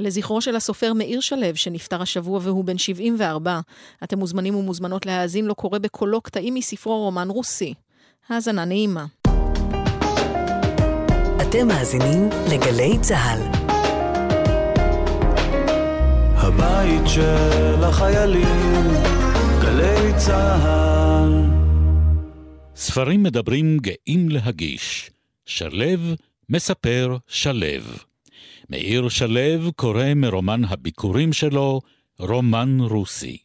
לזכרו של הסופר מאיר שלו, שנפטר השבוע והוא בן 74. אתם מוזמנים ומוזמנות להאזין לו קורא בקולו קטעים מספרו רומן רוסי. האזנה נעימה. אתם מאזינים לגלי צה"ל. הבית של החיילים, גלי צה"ל. ספרים מדברים גאים להגיש. שלו מספר שלו. מאיר שלו קורא מרומן הביקורים שלו, רומן רוסי.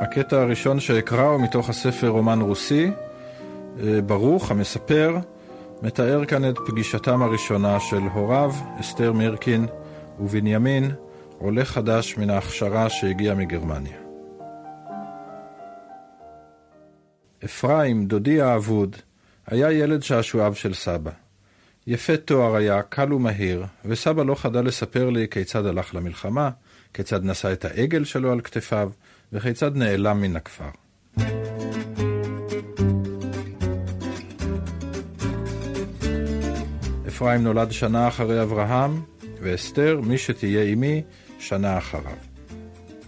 הקטע הראשון שאקרא הוא מתוך הספר רומן רוסי. אה, ברוך, המספר, מתאר כאן את פגישתם הראשונה של הוריו, אסתר מירקין ובנימין, עולה חדש מן ההכשרה שהגיע מגרמניה. אפרים, דודי האבוד, היה ילד שעשועיו של סבא. יפה תואר היה, קל ומהיר, וסבא לא חדל לספר לי כיצד הלך למלחמה, כיצד נשא את העגל שלו על כתפיו, וכיצד נעלם מן הכפר. אפרים נולד שנה אחרי אברהם, ואסתר, מי שתהיה עמי, שנה אחריו.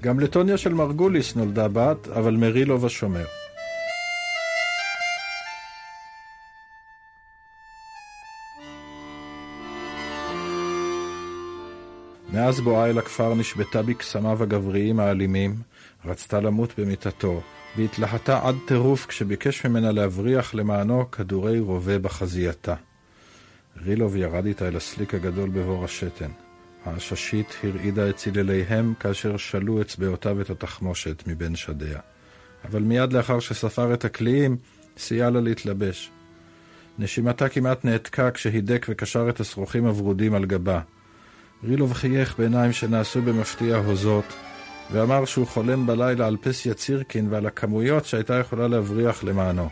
גם לטוניה של מרגוליס נולדה בת, אבל מרילוב השומר. מאז בואה אל הכפר נשבתה בקסמיו הגבריים האלימים, רצתה למות במיטתו, והתלהטה עד טירוף כשביקש ממנה להבריח למענו כדורי רובה בחזייתה. רילוב ירד איתה אל הסליק הגדול בבור השתן. העששית הרעידה את צילליהם כאשר שלו אצבעותיו את התחמושת מבין שדיה. אבל מיד לאחר שספר את הקליעים, סייע לה להתלבש. נשימתה כמעט נעתקה כשהידק וקשר את השרוכים הוורודים על גבה. רילוב חייך בעיניים שנעשו במפתיע הוזות, ואמר שהוא חולם בלילה על פסיה צירקין ועל הכמויות שהייתה יכולה להבריח למענו.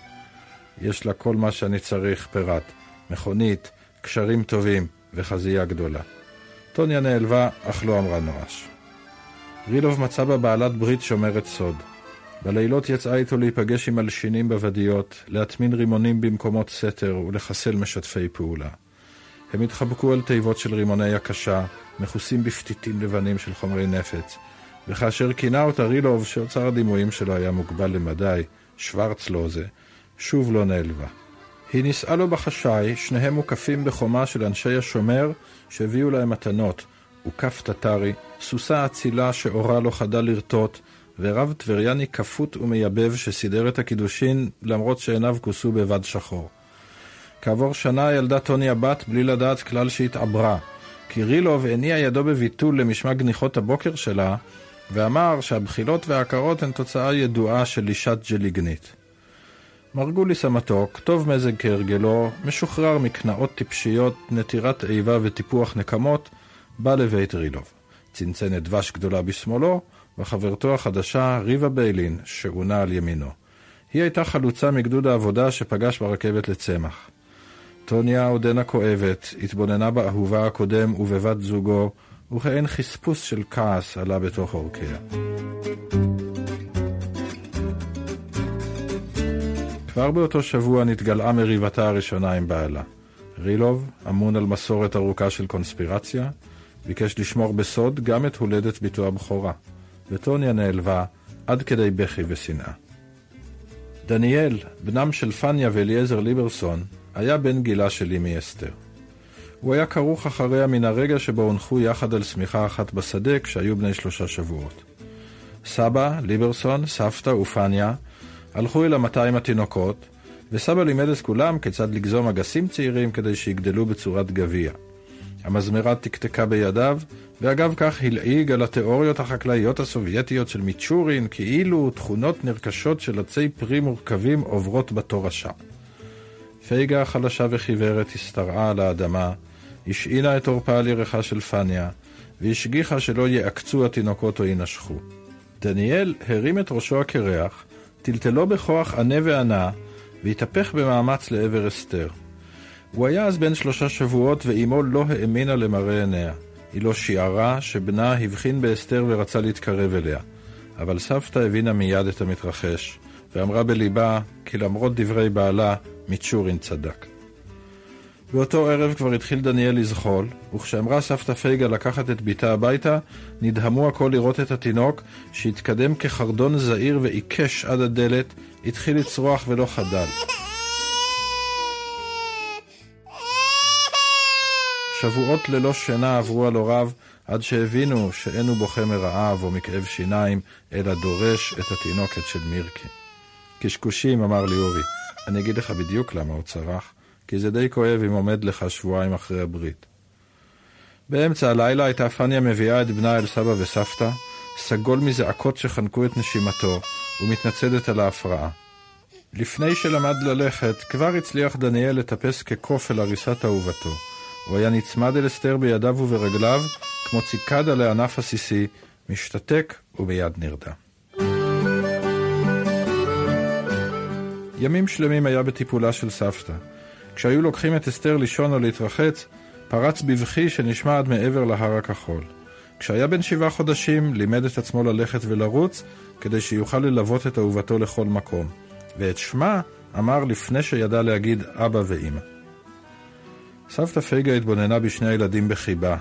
יש לה כל מה שאני צריך, פירט. מכונית, קשרים טובים וחזייה גדולה. טוניה נעלבה, אך לא אמרה נואש. רילוב מצא בה בעלת ברית שומרת סוד. בלילות יצאה איתו להיפגש עם מלשינים בוודיות, להטמין רימונים במקומות סתר ולחסל משתפי פעולה. הם התחבקו על תיבות של רימוני הקשה, מכוסים בפתיתים לבנים של חומרי נפץ, וכאשר כינה אותה רילוב, שאוצר הדימויים שלו היה מוגבל למדי, שוורצלוזה, שוב לא נעלבה. היא נישאה לו בחשאי, שניהם מוקפים בחומה של אנשי השומר שהביאו להם מתנות, וכף טטרי, סוסה אצילה שאורה לא חדל לרטוט, ורב טבריאני כפות ומייבב שסידר את הקידושין למרות שעיניו כוסו בבד שחור. כעבור שנה ילדה טוניה בת בלי לדעת כלל שהתעברה, כי רילוב הניע ידו בביטול למשמע גניחות הבוקר שלה, ואמר שהבחילות והעקרות הן תוצאה ידועה של אישת ג'ליגנית. מרגוליס המתוק, טוב מזג כהרגלו, משוחרר מקנאות טיפשיות, נטירת איבה וטיפוח נקמות, בא לבית רילוב. צנצנת דבש גדולה בשמאלו, וחברתו החדשה, ריבה ביילין, שעונה על ימינו. היא הייתה חלוצה מגדוד העבודה שפגש ברכבת לצמח. טוניה עודנה כואבת, התבוננה באהובה הקודם ובבת זוגו, וכאין חספוס של כעס עלה בתוך עורקיה. כבר באותו שבוע נתגלעה מריבתה הראשונה עם בעלה. רילוב, אמון על מסורת ארוכה של קונספירציה, ביקש לשמור בסוד גם את הולדת ביתו הבכורה, וטוניה נעלבה עד כדי בכי ושנאה. דניאל, בנם של פניה ואליעזר ליברסון, היה בן גילה של אמי אסתר. הוא היה כרוך אחריה מן הרגע שבו הונחו יחד על שמיכה אחת בשדה כשהיו בני שלושה שבועות. סבא, ליברסון, סבתא ופניה הלכו אל עם התינוקות, וסבא לימד את כולם כיצד לגזום אגסים צעירים כדי שיגדלו בצורת גביע. המזמרה תקתקה בידיו, ואגב כך הלעיג על התיאוריות החקלאיות הסובייטיות של מיצ'ורין, כאילו תכונות נרכשות של עצי פרי מורכבים עוברות בתורשה. פייגה החלשה וחיוורת השתרעה על האדמה, השעינה את עורפה על ירחה של פניה, והשגיחה שלא יעקצו התינוקות או ינשכו. דניאל הרים את ראשו הקרח, טלטלו בכוח ענה וענה, והתהפך במאמץ לעבר אסתר. הוא היה אז בן שלושה שבועות, ואימו לא האמינה למראה עיניה. היא לא שיערה שבנה הבחין באסתר ורצה להתקרב אליה. אבל סבתא הבינה מיד את המתרחש, ואמרה בליבה כי למרות דברי בעלה, מיצ'ורין צדק. באותו ערב כבר התחיל דניאל לזחול, וכשאמרה סבתא פייגה לקחת את בתה הביתה, נדהמו הכל לראות את התינוק, שהתקדם כחרדון זעיר ועיקש עד הדלת, התחיל לצרוח ולא חדל. שבועות ללא שינה עברו על הוריו, עד שהבינו שאין הוא בוכה מרעב או מכאב שיניים, אלא דורש את התינוקת של מירקי. קשקושים, אמר לי אורי, אני אגיד לך בדיוק למה הוא צרח, כי זה די כואב אם עומד לך שבועיים אחרי הברית. באמצע הלילה הייתה פניה מביאה את בנה אל סבא וסבתא, סגול מזעקות שחנקו את נשימתו, ומתנצלת על ההפרעה. לפני שלמד ללכת, כבר הצליח דניאל לטפס כקוף אל הריסת אהובתו. הוא היה נצמד אל אסתר בידיו וברגליו, כמו ציקדה לענף עסיסי, משתתק ומיד נרדם. ימים שלמים היה בטיפולה של סבתא. כשהיו לוקחים את אסתר לישון או להתרחץ, פרץ בבכי שנשמע עד מעבר להר הכחול. כשהיה בן שבעה חודשים, לימד את עצמו ללכת ולרוץ, כדי שיוכל ללוות את אהובתו לכל מקום. ואת שמה אמר לפני שידע להגיד אבא ואימא. סבתא פייגה התבוננה בשני הילדים בחיבה.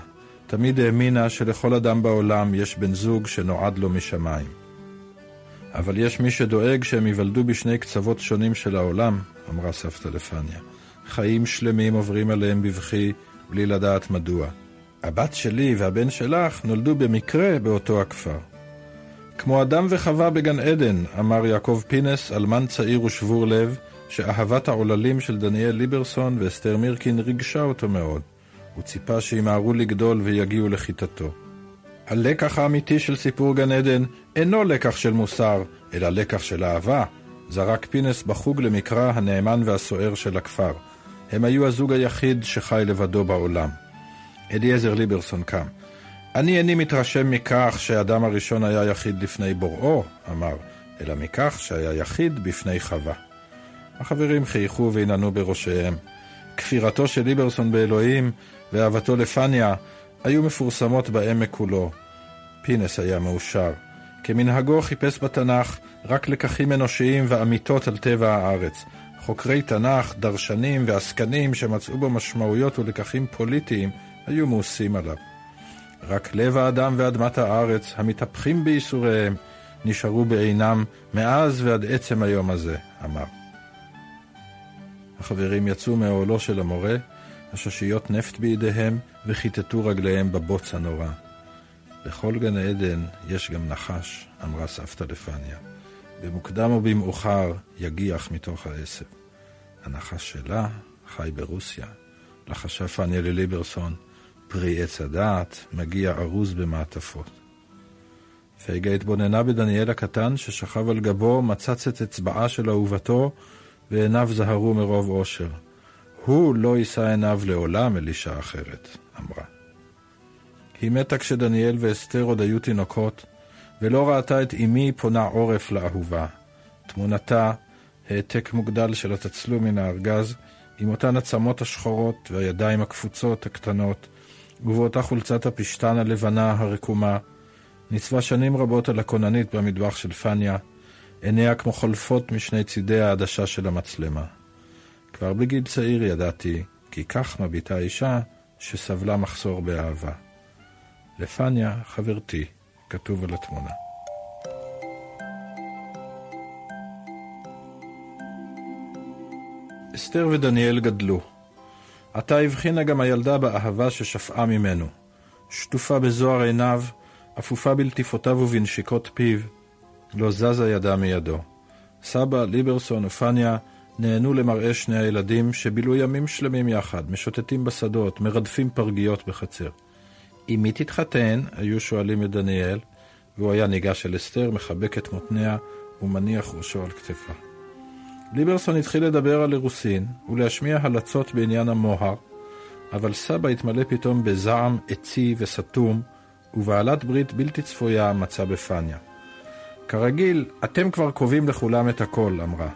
תמיד האמינה שלכל אדם בעולם יש בן זוג שנועד לו משמיים. אבל יש מי שדואג שהם ייוולדו בשני קצוות שונים של העולם, אמרה סבתא לפניה. חיים שלמים עוברים עליהם בבכי, בלי לדעת מדוע. הבת שלי והבן שלך נולדו במקרה באותו הכפר. כמו אדם וחווה בגן עדן, אמר יעקב פינס, אלמן צעיר ושבור לב, שאהבת העוללים של דניאל ליברסון ואסתר מירקין ריגשה אותו מאוד. הוא ציפה שימהרו לגדול ויגיעו לכיתתו. הלקח האמיתי של סיפור גן עדן אינו לקח של מוסר, אלא לקח של אהבה, זרק פינס בחוג למקרא הנאמן והסוער של הכפר. הם היו הזוג היחיד שחי לבדו בעולם. אליעזר ליברסון קם. אני איני מתרשם מכך שהאדם הראשון היה יחיד לפני בוראו, אמר, אלא מכך שהיה יחיד בפני חווה. החברים חייכו והנענו בראשיהם. כפירתו של ליברסון באלוהים ואהבתו לפניה היו מפורסמות בעמק כולו. פינס היה מאושר. כמנהגו חיפש בתנ"ך רק לקחים אנושיים ואמיתות על טבע הארץ. חוקרי תנ"ך, דרשנים ועסקנים שמצאו בו משמעויות ולקחים פוליטיים היו מאוסים עליו. רק לב האדם ואדמת הארץ, המתהפכים בייסוריהם, נשארו בעינם מאז ועד עצם היום הזה, אמר. החברים יצאו מאוהלו של המורה, השושיות נפט בידיהם, וכיתתו רגליהם בבוץ הנורא. בכל גן עדן יש גם נחש, אמרה סבתא לפניה. במוקדם או במאוחר יגיח מתוך העשב. הנחש שלה חי ברוסיה. לחשה פניה לליברסון, פרי עץ הדעת, מגיע ארוז במעטפות. פייגה התבוננה בדניאל הקטן ששכב על גבו, מצץ את אצבעה של אהובתו, ועיניו זהרו מרוב אושר. הוא לא יישא עיניו לעולם אל אישה אחרת, אמרה. היא מתה כשדניאל ואסתר עוד היו תינוקות, ולא ראתה את אמי פונה עורף לאהובה. תמונתה, העתק מוגדל של התצלום מן הארגז, עם אותן עצמות השחורות והידיים הקפוצות הקטנות, ובאותה חולצת הפשתן הלבנה הרקומה, ניצבה שנים רבות על הכוננית במטבח של פניה, עיניה כמו חולפות משני צידי העדשה של המצלמה. כבר בגיל צעיר ידעתי כי כך מביטה אישה שסבלה מחסור באהבה. לפניה, חברתי, כתוב על התמונה. אסתר ודניאל גדלו. עתה הבחינה גם הילדה באהבה ששפעה ממנו. שטופה בזוהר עיניו, אפופה בלטיפותיו ובנשיקות פיו, לא זזה ידה מידו. סבא, ליברסון ופניה נהנו למראה שני הילדים שבילו ימים שלמים יחד, משוטטים בשדות, מרדפים פרגיות בחצר. עם מי תתחתן? היו שואלים את דניאל, והוא היה ניגש אל אסתר, מחבק את מותניה ומניח ראשו על כתפה. ליברסון התחיל לדבר על אירוסין ולהשמיע הלצות בעניין המוהר, אבל סבא התמלא פתאום בזעם עצי וסתום, ובעלת ברית בלתי צפויה מצא בפניה. כרגיל, אתם כבר קובעים לכולם את הכל, אמרה.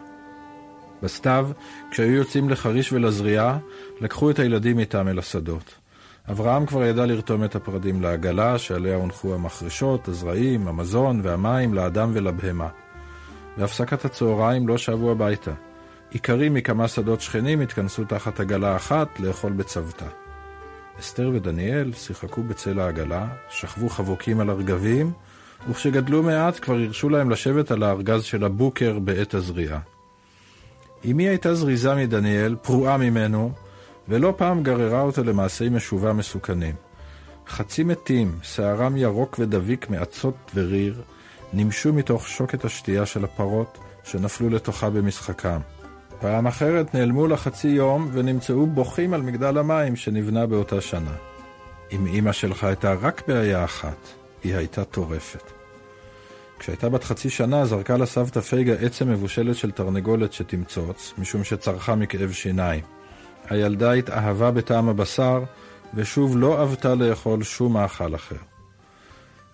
בסתיו, כשהיו יוצאים לחריש ולזריעה, לקחו את הילדים איתם אל השדות. אברהם כבר ידע לרתום את הפרדים לעגלה שעליה הונחו המחרשות, הזרעים, המזון והמים לאדם ולבהמה. בהפסקת הצהריים לא שבו הביתה. איכרים מכמה שדות שכנים התכנסו תחת עגלה אחת לאכול בצוותא. אסתר ודניאל שיחקו בצל העגלה, שכבו חבוקים על ארגבים, וכשגדלו מעט כבר הרשו להם לשבת על הארגז של הבוקר בעת הזריעה. אמי הייתה זריזה מדניאל, פרועה ממנו, ולא פעם גררה אותו למעשי משובה מסוכנים. חצי מתים, שערם ירוק ודביק מאצות וריר, נמשו מתוך שוקת השתייה של הפרות שנפלו לתוכה במשחקם. פעם אחרת נעלמו לחצי יום ונמצאו בוכים על מגדל המים שנבנה באותה שנה. עם אמא שלך הייתה רק בעיה אחת, היא הייתה טורפת. כשהייתה בת חצי שנה זרקה לסבתא פייגה עצם מבושלת של תרנגולת שתמצוץ, משום שצרחה מכאב שיניים. הילדה התאהבה בטעם הבשר, ושוב לא אבתה לאכול שום מאכל אחר.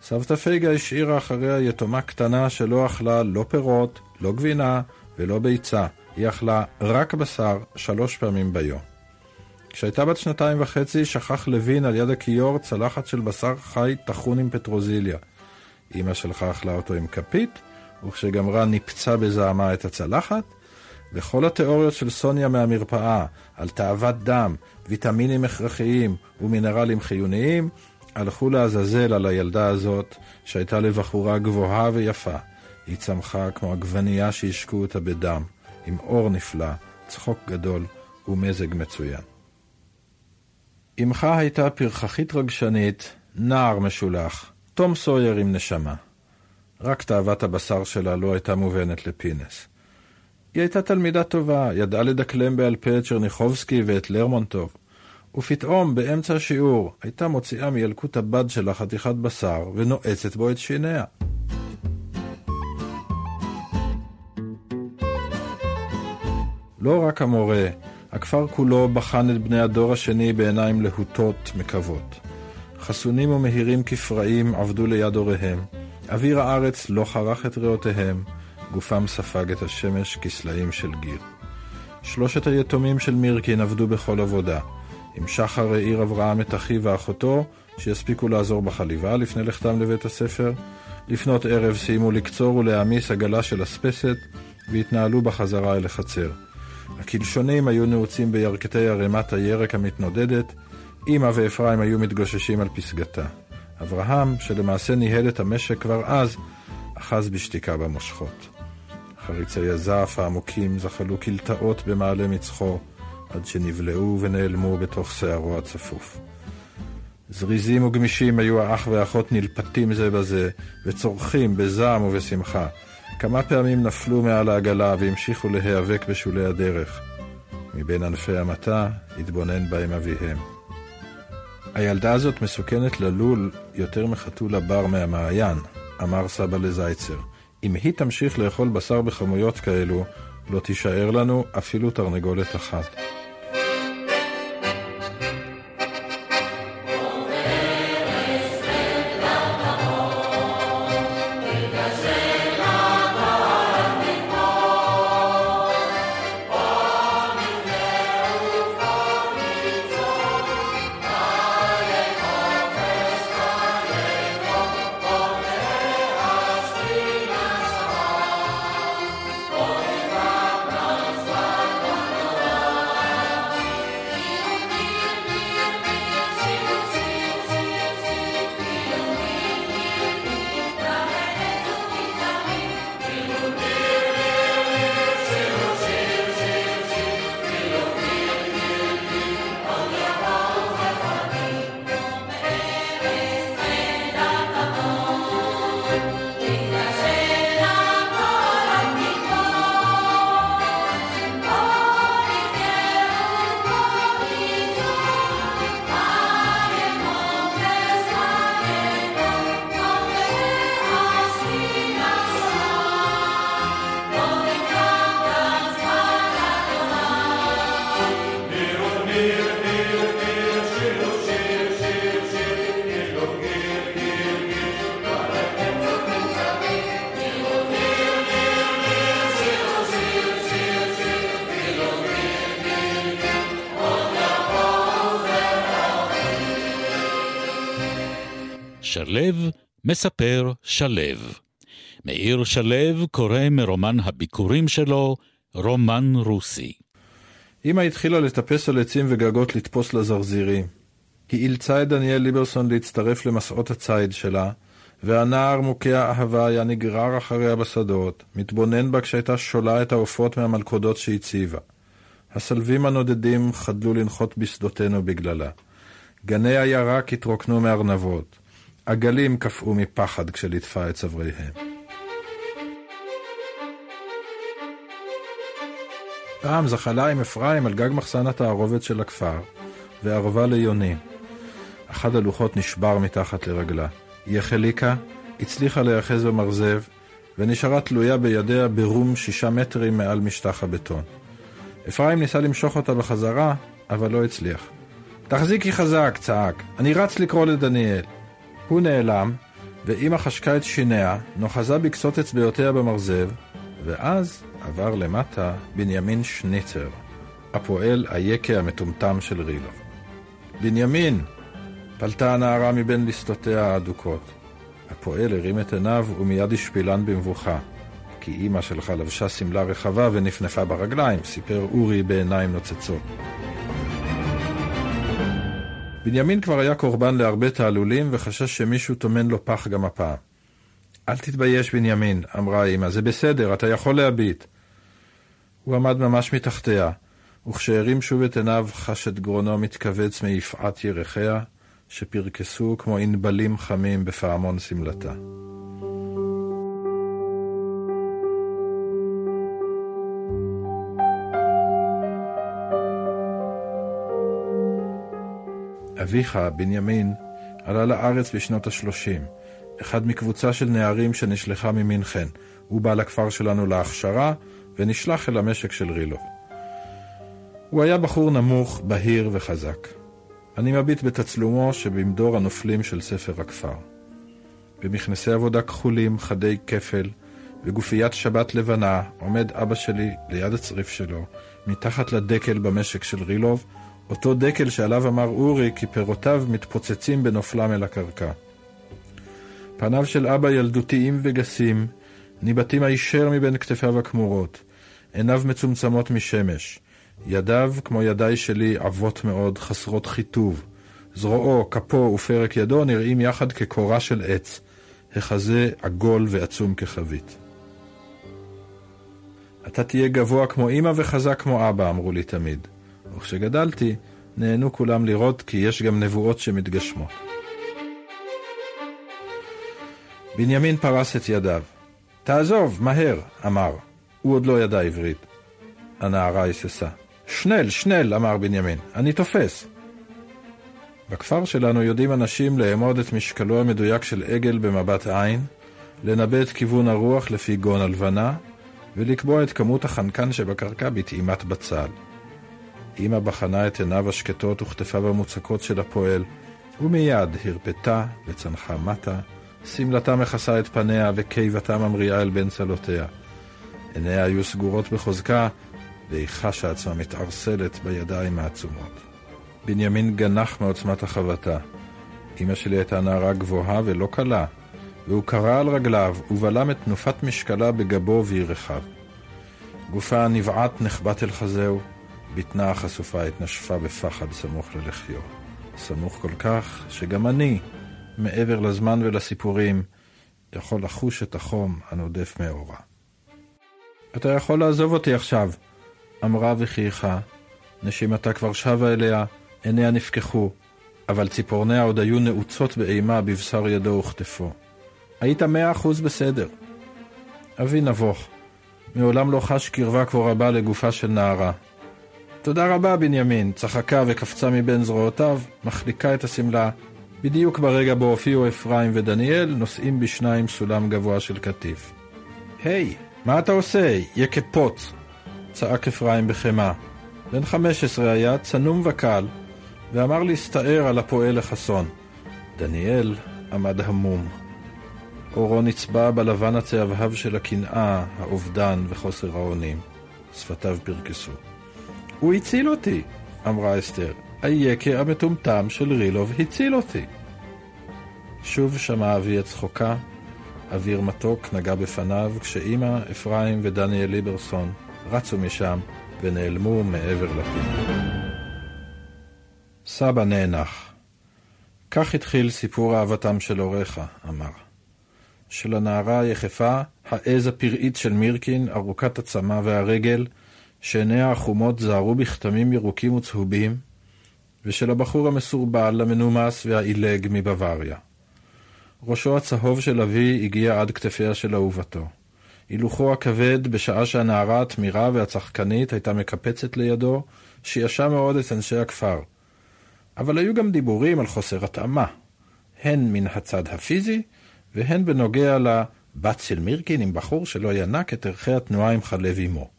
סבתא פייגה השאירה אחריה יתומה קטנה שלא אכלה לא פירות, לא גבינה ולא ביצה. היא אכלה רק בשר שלוש פעמים ביום. כשהייתה בת שנתיים וחצי, שכח לוין על יד הכיור צלחת של בשר חי טחון עם פטרוזיליה. אמא שלך אכלה אותו עם כפית, וכשגמרה ניפצה בזעמה את הצלחת, וכל התיאוריות של סוניה מהמרפאה על תאוות דם, ויטמינים הכרחיים ומינרלים חיוניים, הלכו לעזאזל על הילדה הזאת, שהייתה לבחורה גבוהה ויפה. היא צמחה כמו עגבנייה שהשקו אותה בדם, עם אור נפלא, צחוק גדול ומזג מצוין. אמך הייתה פרחחית רגשנית, נער משולח, תום סויר עם נשמה. רק תאוות הבשר שלה לא הייתה מובנת לפינס. היא הייתה תלמידה טובה, ידעה לדקלם בעל פה את צ'רניחובסקי ואת לרמונטוב. ופתאום, באמצע השיעור, הייתה מוציאה מילקוט הבד שלה חתיכת בשר ונועצת בו את שיניה. לא רק המורה, הכפר כולו בחן את בני הדור השני בעיניים להוטות, מקוות. חסונים ומהירים כפראים עבדו ליד הוריהם. אוויר הארץ לא חרך את ריאותיהם, גופם ספג את השמש כסלעים של גיר. שלושת היתומים של מירקין עבדו בכל עבודה. עם שחר העיר אברהם את אחיו ואחותו, שיספיקו לעזור בחליבה לפני לכתם לבית הספר. לפנות ערב סיימו לקצור ולהעמיס עגלה של אספסת, והתנהלו בחזרה אל החצר. הקלשונים היו נעוצים בירכתי ערימת הירק המתנודדת, אמא ואפרים היו מתגוששים על פסגתה. אברהם, שלמעשה ניהל את המשק כבר אז, אחז בשתיקה במושכות. חריצי הזעף העמוקים זחלו כלטאות במעלה מצחו, עד שנבלעו ונעלמו בתוך שערו הצפוף. זריזים וגמישים היו האח והאחות נלפתים זה בזה, וצורכים בזעם ובשמחה. כמה פעמים נפלו מעל העגלה והמשיכו להיאבק בשולי הדרך. מבין ענפי המטע התבונן בהם אביהם. הילדה הזאת מסוכנת ללול יותר מחתול הבר מהמעיין, אמר סבא לזייצר. אם היא תמשיך לאכול בשר בכמויות כאלו, לא תישאר לנו אפילו תרנגולת אחת. שלו מספר שלו. מאיר שלו קורא מרומן הביקורים שלו, רומן רוסי. אמא התחילה לטפס על עצים וגגות לתפוס לזרזירים. היא אילצה את דניאל ליברסון להצטרף למסעות הציד שלה, והנער מוכה האהבה היה נגרר אחריה בשדות, מתבונן בה כשהייתה שולה את העופות מהמלכודות שהציבה. הסלווים הנודדים חדלו לנחות בשדותינו בגללה. גני הירק התרוקנו מארנבות. עגלים קפאו מפחד כשליטפה את צוואריהם. פעם זחלה עם אפרים על גג מחסן התערובת של הכפר, וערבה ליונים. אחד הלוחות נשבר מתחת לרגלה. היא החליקה, הצליחה להיאחז במרזב, ונשארה תלויה בידיה ברום שישה מטרים מעל משטח הבטון. אפרים ניסה למשוך אותה בחזרה, אבל לא הצליח. תחזיקי חזק, צעק, אני רץ לקרוא לדניאל. הוא נעלם, ואמא חשקה את שיניה, נוחזה בקצות אצבעותיה במרזב, ואז עבר למטה בנימין שניצר, הפועל היקה המטומטם של רילו. בנימין! פלטה הנערה מבין ליסטותיה האדוקות. הפועל הרים את עיניו ומיד השפילן במבוכה. כי אימא שלך לבשה שמלה רחבה ונפנפה ברגליים, סיפר אורי בעיניים נוצצות. בנימין כבר היה קורבן להרבה תעלולים וחשש שמישהו טומן לו פח גם הפעם. אל תתבייש, בנימין, אמרה אמא, זה בסדר, אתה יכול להביט. הוא עמד ממש מתחתיה, וכשהרים שוב את עיניו חש את גרונו מתכווץ מיפעת ירחיה, שפרקסו כמו ענבלים חמים בפעמון שמלתה. אביך, בנימין, עלה לארץ בשנות ה-30, אחד מקבוצה של נערים שנשלחה ממינכן. הוא בא לכפר שלנו להכשרה, ונשלח אל המשק של רילו. הוא היה בחור נמוך, בהיר וחזק. אני מביט בתצלומו שבמדור הנופלים של ספר הכפר. במכנסי עבודה כחולים, חדי כפל, וגופיית שבת לבנה, עומד אבא שלי ליד הצריף שלו, מתחת לדקל במשק של רילוב, אותו דקל שעליו אמר אורי כי פירותיו מתפוצצים בנופלם אל הקרקע. פניו של אבא ילדותיים וגסים, ניבטים הישר מבין כתפיו הכמורות, עיניו מצומצמות משמש, ידיו, כמו ידיי שלי, עבות מאוד, חסרות חיטוב. זרועו, כפו ופרק ידו נראים יחד כקורה של עץ, החזה עגול ועצום כחבית. אתה תהיה גבוה כמו אמא וחזק כמו אבא, אמרו לי תמיד. וכשגדלתי, נהנו כולם לראות כי יש גם נבואות שמתגשמות. בנימין פרס את ידיו. תעזוב, מהר, אמר. הוא עוד לא ידע עברית. הנערה היססה. שנל, שנל, אמר בנימין, אני תופס. בכפר שלנו יודעים אנשים לאמוד את משקלו המדויק של עגל במבט עין, לנבא את כיוון הרוח לפי גון הלבנה, ולקבוע את כמות החנקן שבקרקע בטעימת בצל. אמא בחנה את עיניו השקטות וכתפיו המוצקות של הפועל, ומיד הרפתה וצנחה מטה, שמלתה מכסה את פניה וקיבתה ממריאה אל בין צלותיה. עיניה היו סגורות בחוזקה, והיא חשה עצמה מתערסלת בידיים העצומות. בנימין גנח מעוצמת החבטה. אמא שלי הייתה נערה גבוהה ולא קלה, והוא קרא על רגליו ובלם את תנופת משקלה בגבו וירכיו. גופה הנבעט נחבט אל חזהו, בטנה החשופה התנשפה בפחד סמוך ללחיו. סמוך כל כך, שגם אני, מעבר לזמן ולסיפורים, יכול לחוש את החום הנודף מאורה. אתה יכול לעזוב אותי עכשיו, אמרה וחייכה. נשימתה כבר שבה אליה, עיניה נפקחו, אבל ציפורניה עוד היו נעוצות באימה בבשר ידו וכתפו. היית מאה אחוז בסדר. אבי נבוך, מעולם לא חש קרבה כה רבה לגופה של נערה. תודה רבה, בנימין, צחקה וקפצה מבין זרועותיו, מחליקה את השמלה, בדיוק ברגע בו הופיעו אפרים ודניאל, נושאים בשניים סולם גבוה של קטיף. היי, hey, מה אתה עושה, יקפוץ? צעק אפרים בחמאה. בן חמש עשרה היה, צנום וקל, ואמר להסתער על הפועל לחסון. דניאל עמד המום. אורו נצבע בלבן הצהבהב של הקנאה, האובדן וחוסר האונים. שפתיו פרקסו. הוא הציל אותי, אמרה אסתר. היקה המטומטם של רילוב הציל אותי. שוב שמע אבי את צחוקה, אוויר מתוק נגע בפניו, כשאימא, אפרים ודניאל ליברסון רצו משם ונעלמו מעבר לפינה. סבא נאנח. כך התחיל סיפור אהבתם של הוריך, אמר. של הנערה היחפה, העז הפראית של מירקין, ארוכת הצמא והרגל, שעיניה החומות זהרו בכתמים ירוקים וצהובים, ושל הבחור המסורבל, המנומס והעילג מבוואריה. ראשו הצהוב של אבי הגיע עד כתפיה של אהובתו. הילוכו הכבד, בשעה שהנערה התמירה והצחקנית הייתה מקפצת לידו, שיאשה מאוד את אנשי הכפר. אבל היו גם דיבורים על חוסר התאמה, הן מן הצד הפיזי, והן בנוגע לבת של מירקין עם בחור שלא ינק את ערכי התנועה עם חלב אמו.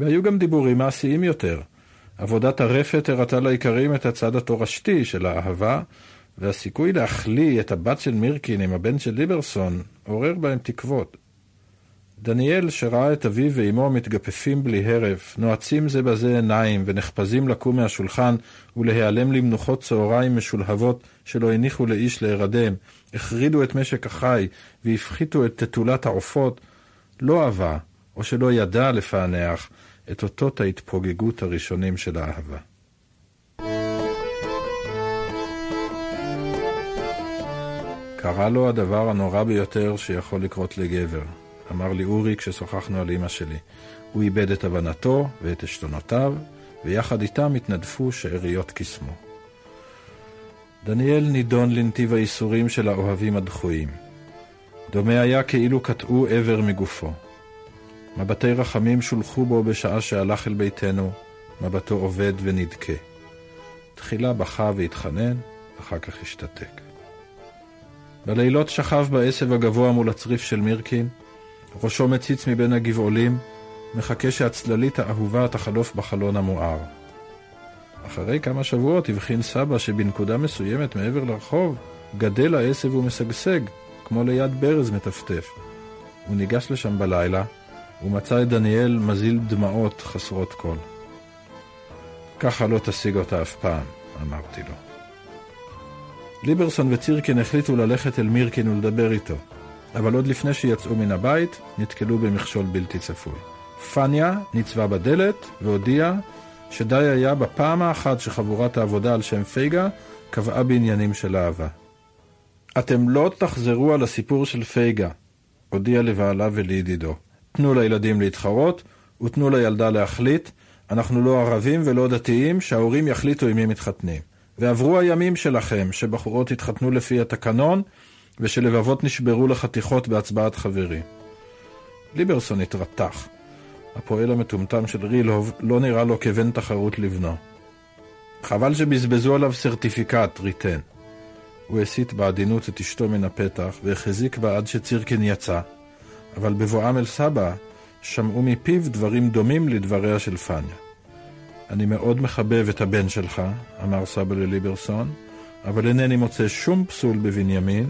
והיו גם דיבורים מעשיים יותר. עבודת הרפת הראתה לעיקרים את הצד התורשתי של האהבה, והסיכוי להחליא את הבת של מירקין עם הבן של ליברסון עורר בהם תקוות. דניאל, שראה את אביו ואמו מתגפפים בלי הרף, נועצים זה בזה עיניים ונחפזים לקום מהשולחן ולהיעלם למנוחות צהריים משולהבות שלא הניחו לאיש להירדם, החרידו את משק החי והפחיתו את תתולת העופות, לא אהבה, או שלא ידע לפענח, את אותות ההתפוגגות הראשונים של האהבה. קרה לו הדבר הנורא ביותר שיכול לקרות לגבר, אמר לי אורי כששוחחנו על אמא שלי. הוא איבד את הבנתו ואת עשתונותיו, ויחד איתם התנדפו שאריות קסמו. דניאל נידון לנתיב הייסורים של האוהבים הדחויים. דומה היה כאילו קטעו איבר מגופו. מבטי רחמים שולחו בו בשעה שהלך אל ביתנו, מבטו עובד ונדכה. תחילה בכה והתחנן, אחר כך השתתק. בלילות שכב בעשב הגבוה מול הצריף של מירקין, ראשו מציץ מבין הגבעולים, מחכה שהצללית האהובה תחלוף בחלון המואר. אחרי כמה שבועות הבחין סבא שבנקודה מסוימת מעבר לרחוב גדל העשב ומשגשג, כמו ליד ברז מטפטף. הוא ניגש לשם בלילה, ומצא את דניאל מזיל דמעות חסרות כל. ככה לא תשיג אותה אף פעם, אמרתי לו. ליברסון וצירקין החליטו ללכת אל מירקין ולדבר איתו, אבל עוד לפני שיצאו מן הבית, נתקלו במכשול בלתי צפוי. פניה ניצבה בדלת והודיעה שדי היה בפעם האחת שחבורת העבודה על שם פייגה קבעה בעניינים של אהבה. אתם לא תחזרו על הסיפור של פייגה, הודיע לבעלה ולידידו. תנו לילדים להתחרות, ותנו לילדה להחליט. אנחנו לא ערבים ולא דתיים, שההורים יחליטו עם מי מתחתנים. ועברו הימים שלכם, שבחורות התחתנו לפי התקנון, ושלבבות נשברו לחתיכות בהצבעת חברים. ליברסון התרתח. הפועל המטומטם של רילוב לא נראה לו כבן תחרות לבנו. חבל שבזבזו עליו סרטיפיקט, ריטן. הוא הסיט בעדינות את אשתו מן הפתח, והחזיק בה עד שצירקין יצא, אבל בבואם אל סבא, שמעו מפיו דברים דומים לדבריה של פניה. אני מאוד מחבב את הבן שלך, אמר סבא לליברסון, אבל אינני מוצא שום פסול בבנימין.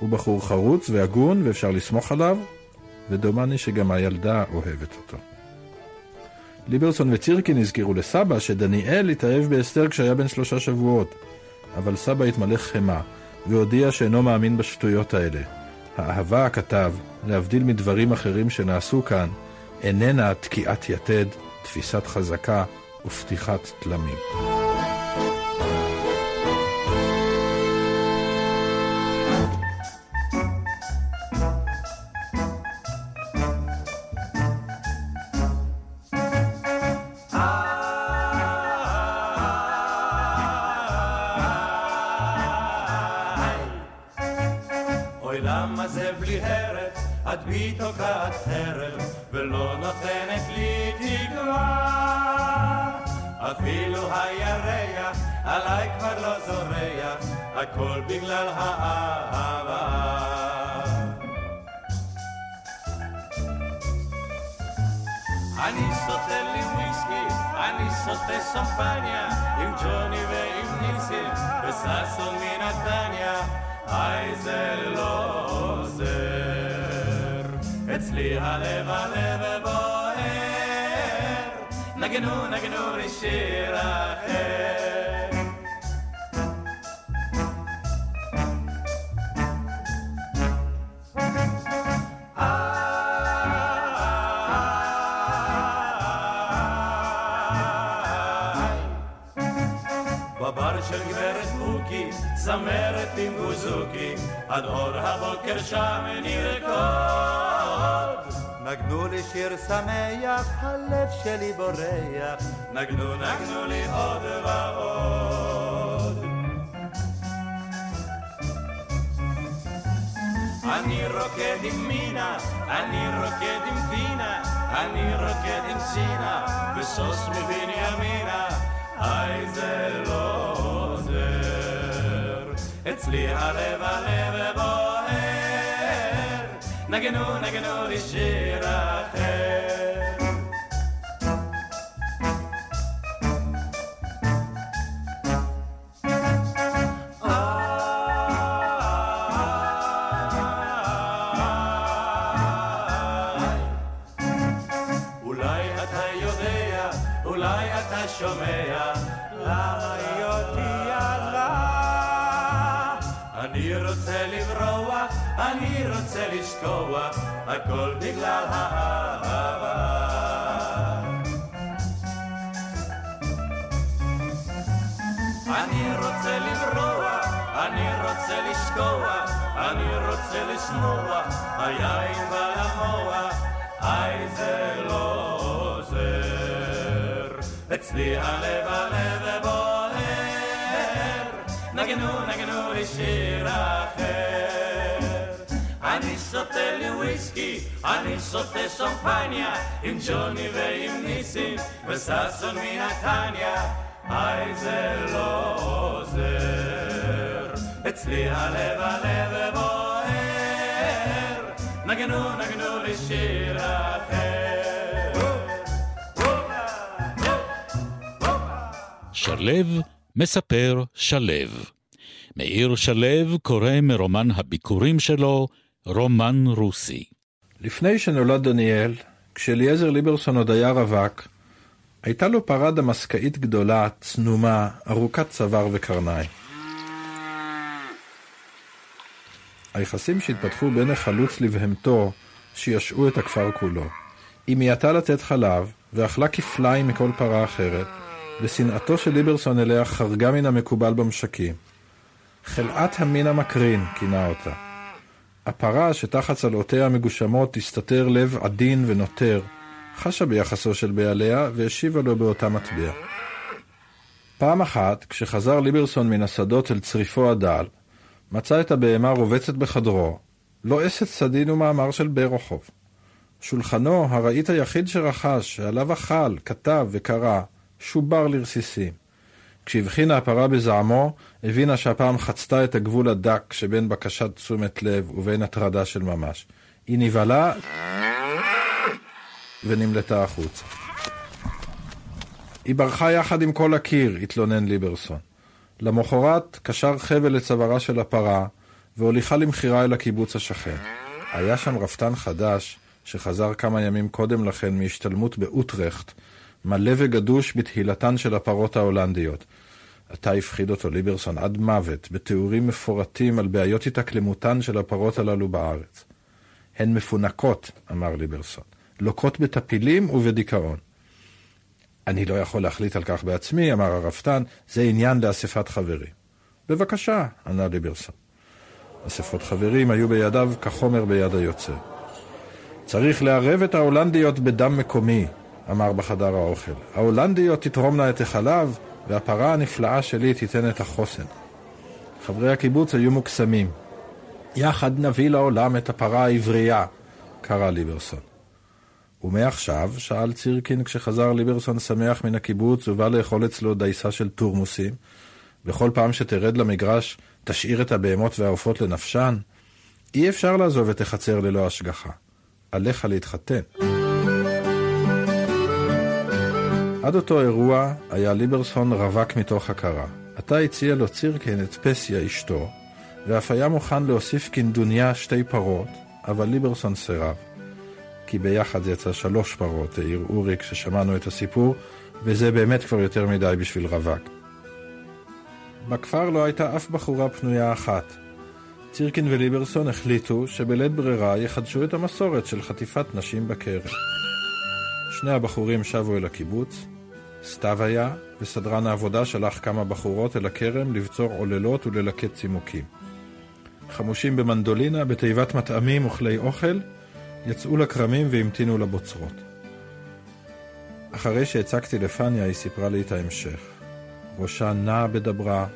הוא בחור חרוץ והגון ואפשר לסמוך עליו, ודומני שגם הילדה אוהבת אותו. ליברסון וצירקין הזכירו לסבא שדניאל התאהב באסתר כשהיה בן שלושה שבועות, אבל סבא התמלא חמא, והודיע שאינו מאמין בשטויות האלה. האהבה, כתב, להבדיל מדברים אחרים שנעשו כאן, איננה תקיעת יתד, תפיסת חזקה ופתיחת תלמים. שותה שמפניה, עם ג'וני ועם ניסים, וששון מנתניה, היי זה לא עוזר. אצלי הלב הלב בוער, נגנו נגנו לי שיר אחר. צמרת עם בוזוקי, עד אור הבוקר שם נרקוד. נגנו לי שיר שמח, הלב שלי בורח. נגנו, נגנו לי עוד ועוד. אני רוקד עם מינה, אני רוקד עם דינה, אני רוקד עם צינה, וסוס מבנימינה, לא עוזר. אצלי הלב הלב בוער, נגנו נגנו לי שיר אחר. הכל בגלל האהבה. אני רוצה לברוח, אני רוצה לשכוח, אני רוצה לשמוח, היין והמוח, היי זה לא עוזר. אצלי הלב הלב בוער, נגנו נגנו לי שיר אחר. אני שותה לי וויסקי, אני שותה שמפניה, עם ג'וני ועם ניסים, וששון מנתניה, היי זה לא עוזר. אצלי הלב הלב בוער, נגנו נגנו לי שיר אחר. שלו מספר שלו. מאיר שלו קורא מרומן הביקורים שלו, רומן רוסי. לפני שנולד דניאל, כשאליעזר ליברסון עוד היה רווק, הייתה לו פרה דמסקאית גדולה, צנומה, ארוכת צוואר וקרניים. היחסים שהתפתחו בין החלוץ לבהמתו שישעו את הכפר כולו. היא מיעטה לתת חלב, ואכלה כפליים מכל פרה אחרת, ושנאתו של ליברסון אליה חרגה מן המקובל במשקים. חלאת המין המקרין, כינה אותה. הפרה שתחת צלעותיה המגושמות הסתתר לב עדין ונותר, חשה ביחסו של בעליה והשיבה לו באותה מטבע. פעם אחת, כשחזר ליברסון מן השדות אל צריפו הדל, מצא את הבהמה רובצת בחדרו, לועסת סדין ומאמר של ברוכוב. שולחנו, הרהיט היחיד שרכש, שעליו אכל, כתב וקרא, שובר לרסיסים. כשהבחינה הפרה בזעמו, הבינה שהפעם חצתה את הגבול הדק שבין בקשת תשומת לב ובין הטרדה של ממש. היא נבהלה ונמלטה החוצה. היא ברחה יחד עם כל הקיר, התלונן ליברסון. למחרת קשר חבל לצווארה של הפרה, והוליכה למכירה אל הקיבוץ השכן. היה שם רפתן חדש, שחזר כמה ימים קודם לכן מהשתלמות באוטרכט, מלא וגדוש בתהילתן של הפרות ההולנדיות. עתה הפחיד אותו ליברסון עד מוות, בתיאורים מפורטים על בעיות התאקלמותן של הפרות הללו בארץ. הן מפונקות, אמר ליברסון, לוקות בטפילים ובדיכאון. אני לא יכול להחליט על כך בעצמי, אמר הרפתן, זה עניין לאספת חברים. בבקשה, ענה ליברסון. אספות חברים היו בידיו כחומר ביד היוצר. צריך לערב את ההולנדיות בדם מקומי, אמר בחדר האוכל. ההולנדיות תתרומנה את החלב, והפרה הנפלאה שלי תיתן את החוסן. חברי הקיבוץ היו מוקסמים. יחד נביא לעולם את הפרה העברייה, קרא ליברסון. ומעכשיו, שאל צירקין כשחזר ליברסון שמח מן הקיבוץ ובא לאכול אצלו דייסה של תורמוסים, בכל פעם שתרד למגרש, תשאיר את הבהמות והעופות לנפשן? אי אפשר לעזוב את החצר ללא השגחה. עליך להתחתן. עד אותו אירוע היה ליברסון רווק מתוך הכרה. עתה הציע לו צירקין את פסיה אשתו, ואף היה מוכן להוסיף כנדוניה שתי פרות, אבל ליברסון סירב. כי ביחד יצא שלוש פרות, העיר אורי כששמענו את הסיפור, וזה באמת כבר יותר מדי בשביל רווק. בכפר לא הייתה אף בחורה פנויה אחת. צירקין וליברסון החליטו שבלית ברירה יחדשו את המסורת של חטיפת נשים בכרם. שני הבחורים שבו אל הקיבוץ, סתיו היה, וסדרן העבודה שלח כמה בחורות אל הכרם לבצור עוללות וללקט צימוקים. חמושים במנדולינה, בתיבת מטעמים וכלי אוכל, יצאו לכרמים והמתינו לבוצרות. אחרי שהצגתי לפניה, היא סיפרה לי את ההמשך. ראשה נעה בדברה,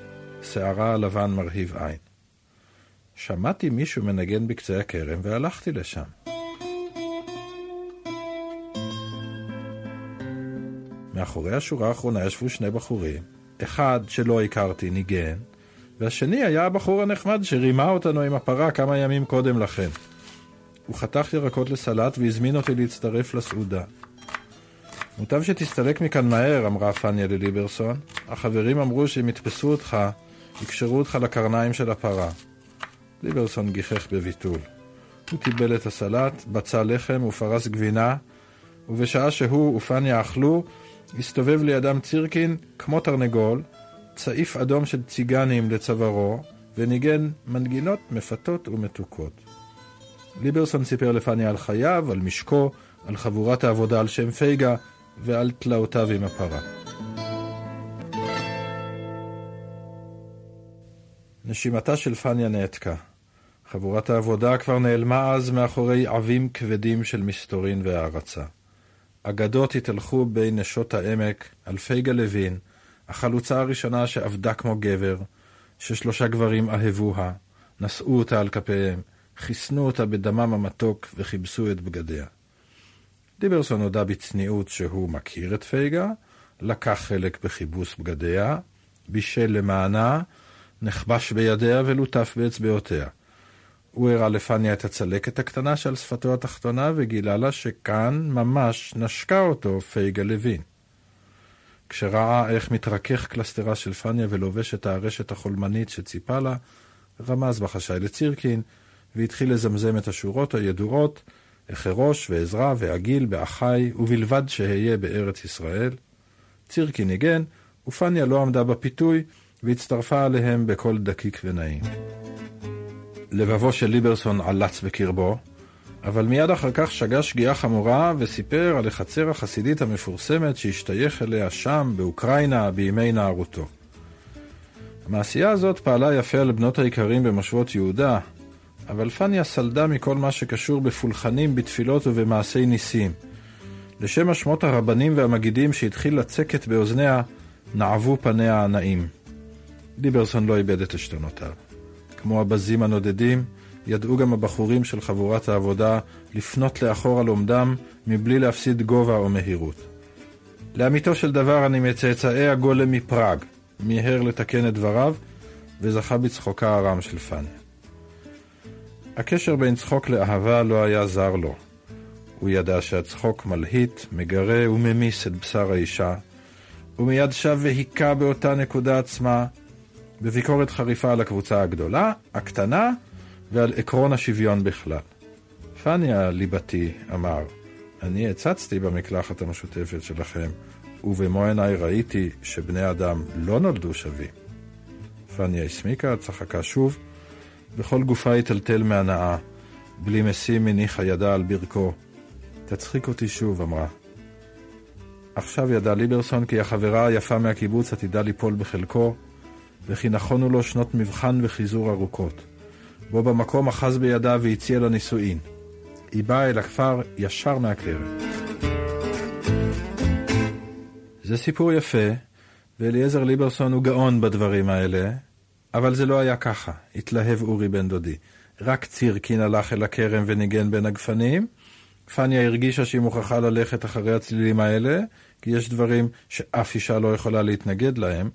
שערה הלבן מרהיב עין. שמעתי מישהו מנגן בקצה הכרם והלכתי לשם. מאחורי השורה האחרונה ישבו שני בחורים, אחד שלא הכרתי ניגן, והשני היה הבחור הנחמד שרימה אותנו עם הפרה כמה ימים קודם לכן. הוא חתך ירקות לסלט והזמין אותי להצטרף לסעודה. מוטב שתסתלק מכאן מהר, אמרה פניה לליברסון. החברים אמרו שאם יתפסו אותך, יקשרו אותך לקרניים של הפרה. ליברסון גיחך בביטול. הוא קיבל את הסלט, בצע לחם ופרס גבינה, ובשעה שהוא ופניה אכלו, הסתובב לידם צירקין כמו תרנגול, צעיף אדום של ציגנים לצווארו, וניגן מנגינות מפתות ומתוקות. ליברסון סיפר לפניה על חייו, על משקו, על חבורת העבודה על שם פייגה ועל תלאותיו עם הפרה. נשימתה של פניה נעתקה. חבורת העבודה כבר נעלמה אז מאחורי עבים כבדים של מסתורין והערצה. אגדות התהלכו בין נשות העמק על פייגה לוין, החלוצה הראשונה שעבדה כמו גבר, ששלושה גברים אהבוה, נשאו אותה על כפיהם, חיסנו אותה בדמם המתוק וכיבסו את בגדיה. דיברסון הודה בצניעות שהוא מכיר את פייגה, לקח חלק בכיבוס בגדיה, בישל למענה, נכבש בידיה ולוטף באצבעותיה. הוא הראה לפניה את הצלקת הקטנה שעל שפתו התחתונה וגילה לה שכאן ממש נשקה אותו פייגה לוין. כשראה איך מתרכך קלסטרה של פניה ולובש את הארשת החולמנית שציפה לה, רמז בחשאי לצירקין, והתחיל לזמזם את השורות הידועות, אחרוש ועזרא ועגיל באחי, ובלבד שאהיה בארץ ישראל. צירקין ניגן, ופניה לא עמדה בפיתוי, והצטרפה עליהם בקול דקיק ונעים. לבבו של ליברסון עלץ בקרבו, אבל מיד אחר כך שגה שגיאה חמורה וסיפר על החצר החסידית המפורסמת שהשתייך אליה שם, באוקראינה, בימי נערותו. המעשייה הזאת פעלה יפה על בנות האיכרים במושבות יהודה, אבל פניה סלדה מכל מה שקשור בפולחנים, בתפילות ובמעשי ניסים. לשם השמות הרבנים והמגידים שהתחיל לצקת באוזניה, נעבו פניה הנאים. ליברסון לא איבד את עשתונותיו. כמו הבזים הנודדים, ידעו גם הבחורים של חבורת העבודה לפנות לאחור על עומדם מבלי להפסיד גובה או מהירות. לאמיתו של דבר אני מצאצאי הגולם מפראג, מיהר לתקן את דבריו, וזכה בצחוקה הרם של פניה. הקשר בין צחוק לאהבה לא היה זר לו. הוא ידע שהצחוק מלהיט, מגרה וממיס את בשר האישה, ומיד שב והיכה באותה נקודה עצמה, בביקורת חריפה על הקבוצה הגדולה, הקטנה, ועל עקרון השוויון בכלל. פניה ליבתי אמר, אני הצצתי במקלחת המשותפת שלכם, ובמו עיניי ראיתי שבני אדם לא נולדו שווים. פניה הסמיקה, צחקה שוב, וכל גופה היטלטל מהנאה. בלי משים הניחה ידה על ברכו. תצחיק אותי שוב, אמרה. עכשיו ידע ליברסון כי החברה היפה מהקיבוץ עתידה ליפול בחלקו, וכי נכונו לו שנות מבחן וחיזור ארוכות. בו במקום אחז בידה והציע לה נישואין. היא באה אל הכפר ישר מהכלרת. זה סיפור יפה, ואליעזר ליברסון הוא גאון בדברים האלה, אבל זה לא היה ככה, התלהב אורי בן דודי. רק צירקין הלך אל הכרם וניגן בין הגפנים. פניה הרגישה שהיא מוכרחה ללכת אחרי הצלילים האלה, כי יש דברים שאף אישה לא יכולה להתנגד להם.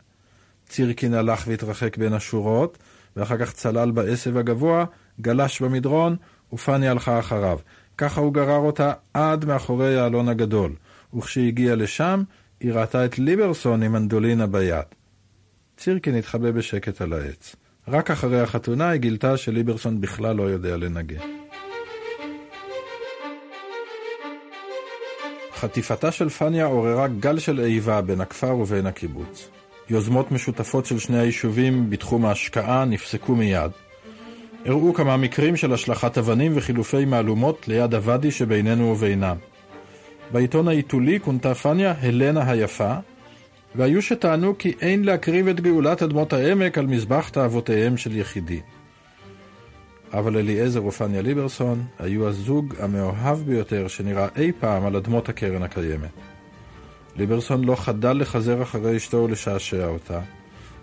צירקין הלך והתרחק בין השורות, ואחר כך צלל בעשב הגבוה, גלש במדרון, ופניה הלכה אחריו. ככה הוא גרר אותה עד מאחורי האלון הגדול, וכשהגיע לשם, היא ראתה את ליברסון עם מנדולינה ביד. צירקין התחבא בשקט על העץ. רק אחרי החתונה היא גילתה שליברסון בכלל לא יודע לנגן. חטיפתה של פניה עוררה גל של איבה בין הכפר ובין הקיבוץ. יוזמות משותפות של שני היישובים בתחום ההשקעה נפסקו מיד. הראו כמה מקרים של השלכת אבנים וחילופי מהלומות ליד הוואדי שבינינו ובינם. בעיתון העיתולי כונתה פניה הלנה היפה, והיו שטענו כי אין להקריב את גאולת אדמות העמק על מזבח תאוותיהם של יחידים. אבל אליעזר ופניה ליברסון היו הזוג המאוהב ביותר שנראה אי פעם על אדמות הקרן הקיימת. ליברסון לא חדל לחזר אחרי אשתו ולשעשע אותה,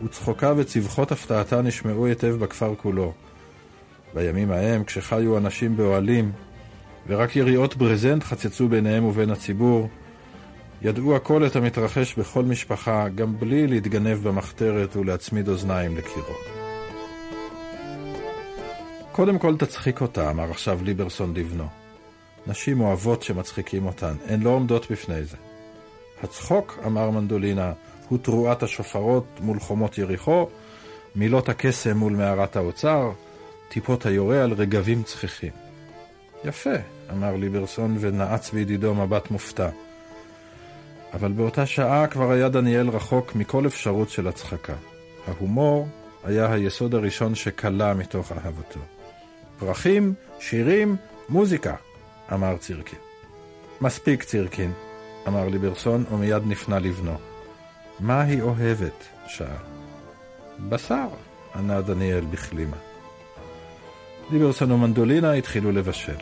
וצחוקה וצווחות הפתעתה נשמעו היטב בכפר כולו. בימים ההם, כשחיו אנשים באוהלים, ורק יריעות ברזנט חצצו ביניהם ובין הציבור, ידעו הכל את המתרחש בכל משפחה, גם בלי להתגנב במחתרת ולהצמיד אוזניים לקירות. קודם כל תצחיק אותה, אמר עכשיו ליברסון לבנו. נשים אוהבות שמצחיקים אותן, הן לא עומדות בפני זה. הצחוק, אמר מנדולינה, הוא תרועת השופרות מול חומות יריחו, מילות הקסם מול מערת האוצר, טיפות היורה על רגבים צחיחים. יפה, אמר ליברסון ונעץ בידידו מבט מופתע. אבל באותה שעה כבר היה דניאל רחוק מכל אפשרות של הצחקה. ההומור היה היסוד הראשון שכלה מתוך אהבתו. פרחים, שירים, מוזיקה, אמר צירקין. מספיק, צירקין, אמר ליברסון, ומיד נפנה לבנו. מה היא אוהבת? שאל. בשר, ענה דניאל בכלימה. ליברסון ומנדולינה התחילו לבשל.